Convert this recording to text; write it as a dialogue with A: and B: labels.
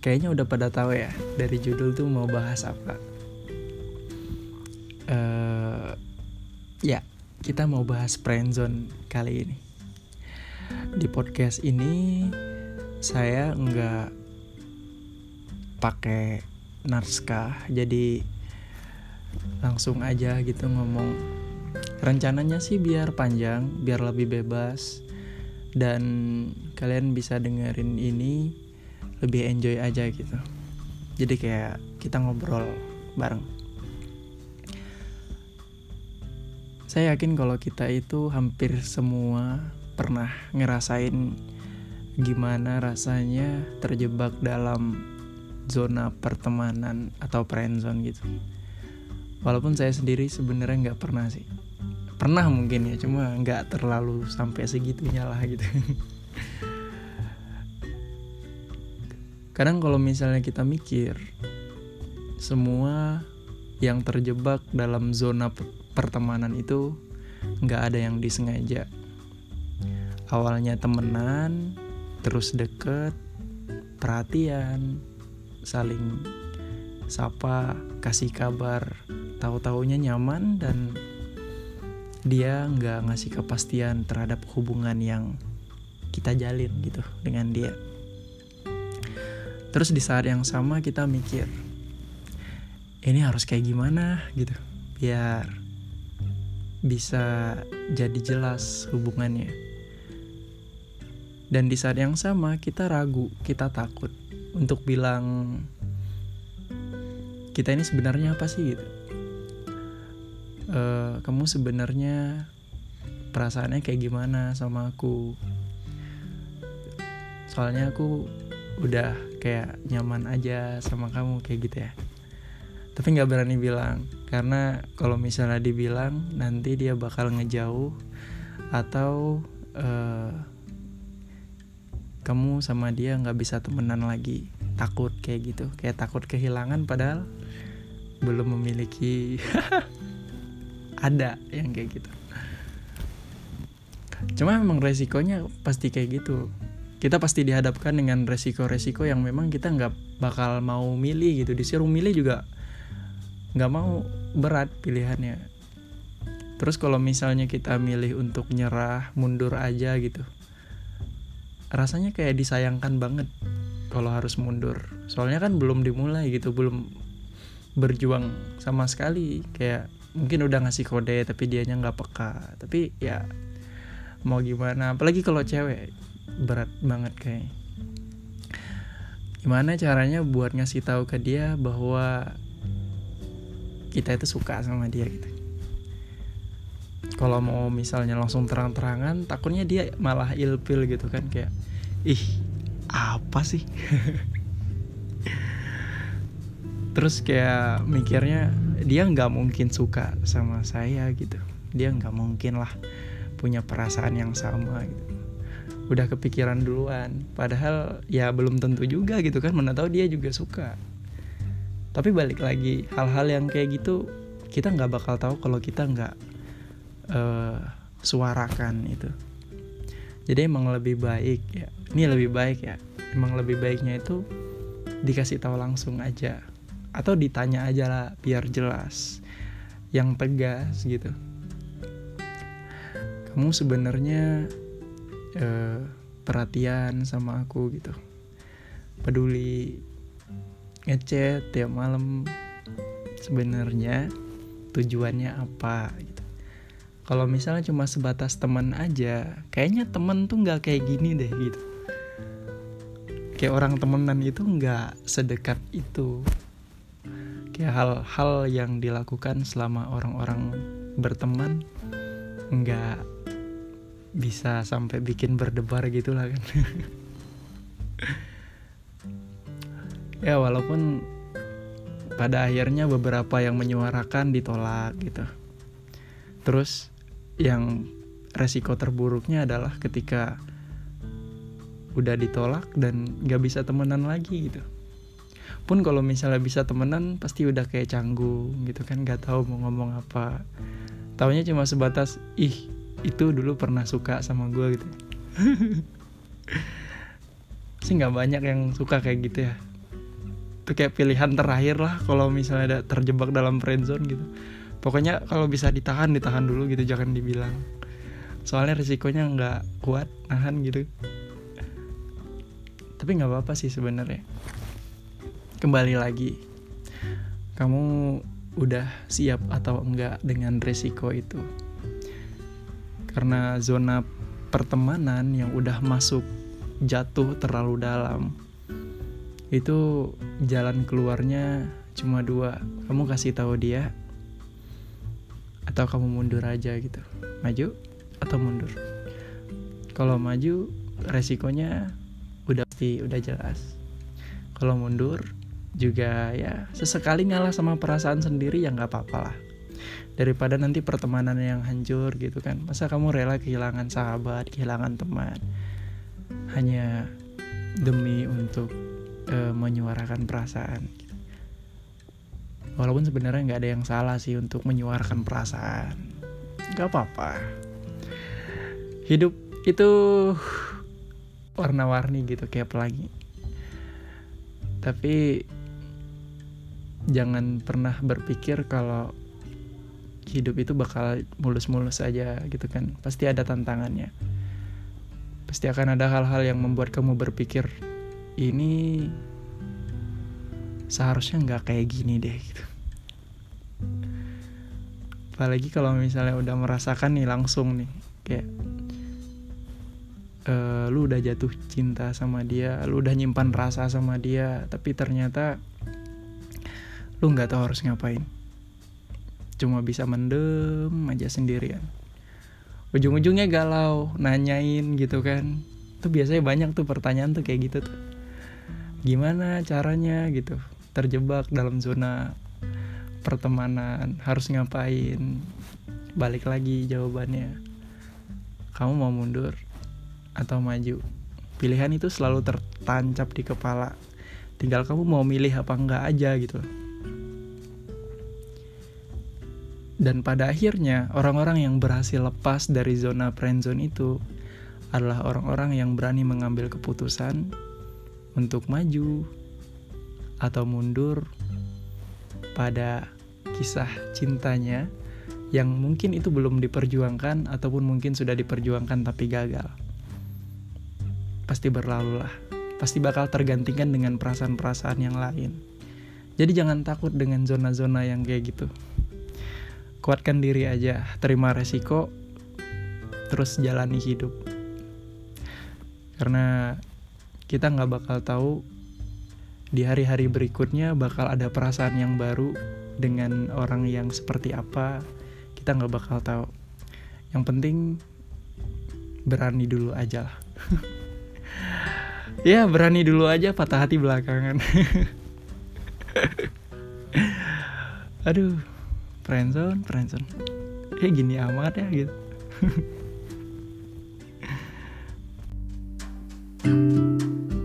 A: kayaknya udah pada tahu ya dari judul tuh mau bahas apa. Uh, ya, kita mau bahas friendzone kali ini. Di podcast ini saya nggak pakai naskah, jadi langsung aja gitu ngomong. Rencananya sih biar panjang, biar lebih bebas dan kalian bisa dengerin ini lebih enjoy aja gitu. Jadi kayak kita ngobrol bareng. Saya yakin kalau kita itu hampir semua pernah ngerasain gimana rasanya terjebak dalam zona pertemanan atau friendzone gitu. Walaupun saya sendiri sebenarnya nggak pernah sih. Pernah mungkin ya cuma nggak terlalu sampai segitunya lah gitu kadang kalau misalnya kita mikir semua yang terjebak dalam zona pertemanan itu nggak ada yang disengaja. Awalnya temenan terus deket perhatian saling sapa kasih kabar. Tahu taunya nyaman dan dia nggak ngasih kepastian terhadap hubungan yang kita jalin gitu dengan dia terus di saat yang sama kita mikir ini harus kayak gimana? Gitu. Biar bisa jadi jelas hubungannya. Dan di saat yang sama kita ragu kita takut untuk bilang kita ini sebenarnya apa sih? Gitu. E, kamu sebenarnya perasaannya kayak gimana sama aku? Soalnya aku udah kayak nyaman aja sama kamu kayak gitu ya. Tapi nggak berani bilang karena kalau misalnya dibilang nanti dia bakal ngejauh atau uh, kamu sama dia nggak bisa temenan lagi. Takut kayak gitu kayak takut kehilangan padahal belum memiliki ada yang kayak gitu. Cuma memang resikonya pasti kayak gitu kita pasti dihadapkan dengan resiko-resiko yang memang kita nggak bakal mau milih gitu. Disuruh milih juga nggak mau berat pilihannya. Terus kalau misalnya kita milih untuk nyerah mundur aja gitu rasanya kayak disayangkan banget kalau harus mundur. Soalnya kan belum dimulai gitu belum berjuang sama sekali. Kayak mungkin udah ngasih kode tapi dianya nggak peka. Tapi ya mau gimana? Apalagi kalau cewek berat banget kayak. Gimana caranya buat ngasih tahu ke dia bahwa kita itu suka sama dia gitu? Kalau mau misalnya langsung terang-terangan takutnya dia malah ilpil gitu kan? Kayak ih apa sih? Terus kayak mikirnya dia nggak mungkin suka sama saya gitu. Dia nggak mungkin lah punya perasaan yang sama gitu udah kepikiran duluan. Padahal ya belum tentu juga gitu kan mana tahu dia juga suka. Tapi balik lagi hal-hal yang kayak gitu kita nggak bakal tahu kalau kita nggak uh, suarakan itu. Jadi emang lebih baik ya. Ini lebih baik ya. Emang lebih baiknya itu dikasih tahu langsung aja. Atau ditanya aja lah biar jelas. Yang tegas gitu. Kamu sebenarnya uh, perhatian sama aku gitu. Peduli ngechat tiap malam sebenarnya tujuannya apa gitu. Kalau misalnya cuma sebatas teman aja kayaknya temen tuh nggak kayak gini deh gitu. Kayak orang temenan itu nggak sedekat itu. Kayak hal-hal yang dilakukan selama orang-orang berteman nggak bisa sampai bikin berdebar gitu lah kan. Ya walaupun pada akhirnya beberapa yang menyuarakan ditolak gitu. Terus yang resiko terburuknya adalah ketika udah ditolak dan gak bisa temenan lagi gitu. Pun kalau misalnya bisa temenan pasti udah kayak canggung gitu kan gak tahu mau ngomong apa. Taunya cuma sebatas ih itu dulu pernah suka sama gue gitu. Sih nggak banyak yang suka kayak gitu ya. Itu kayak pilihan terakhir lah kalau misalnya ada terjebak dalam friendzone gitu. Pokoknya kalau bisa ditahan ditahan dulu gitu jangan dibilang. Soalnya risikonya nggak kuat nahan gitu. Tapi nggak apa-apa sih sebenarnya. Kembali lagi. Kamu udah siap atau enggak dengan risiko itu karena zona pertemanan yang udah masuk jatuh terlalu dalam. Itu jalan keluarnya cuma dua. Kamu kasih tahu dia atau kamu mundur aja gitu. Maju atau mundur? Kalau maju resikonya udah pasti udah jelas. Kalau mundur juga ya sesekali ngalah sama perasaan sendiri ya nggak apa-apa lah daripada nanti pertemanan yang hancur gitu kan. Masa kamu rela kehilangan sahabat kehilangan teman? Hanya demi untuk uh, menyuarakan perasaan. Walaupun sebenarnya nggak ada yang salah sih untuk menyuarakan perasaan. Nggak apa-apa. Hidup itu warna-warni gitu kayak pelangi. Tapi jangan pernah berpikir kalau hidup itu bakal mulus-mulus aja gitu kan. Pasti ada tantangannya. Pasti akan ada hal-hal yang membuat kamu berpikir ini seharusnya nggak kayak gini deh gitu. Apalagi kalau misalnya udah merasakan nih langsung nih kayak uh, lu udah jatuh cinta sama dia lu udah nyimpan rasa sama dia tapi ternyata lu nggak tahu harus ngapain cuma bisa mendem aja sendirian. Ujung-ujungnya galau nanyain gitu kan. Tuh biasanya banyak tuh pertanyaan tuh kayak gitu tuh. Gimana caranya gitu terjebak dalam zona pertemanan harus ngapain? Balik lagi jawabannya. Kamu mau mundur atau maju? Pilihan itu selalu tertancap di kepala. Tinggal kamu mau milih apa enggak aja gitu dan pada akhirnya orang-orang yang berhasil lepas dari zona friendzone itu adalah orang-orang yang berani mengambil keputusan untuk maju atau mundur pada kisah cintanya yang mungkin itu belum diperjuangkan ataupun mungkin sudah diperjuangkan tapi gagal. Pasti berlalu lah. Pasti bakal tergantikan dengan perasaan-perasaan yang lain. Jadi jangan takut dengan zona-zona yang kayak gitu. Kuatkan diri aja, terima resiko, terus jalani hidup. Karena kita nggak bakal tahu di hari-hari berikutnya bakal ada perasaan yang baru dengan orang yang seperti apa kita nggak bakal tahu. Yang penting berani dulu aja lah. Ya berani dulu aja patah hati belakangan. Aduh friendzone friendzone. Kayak gini amat ya gitu. thank you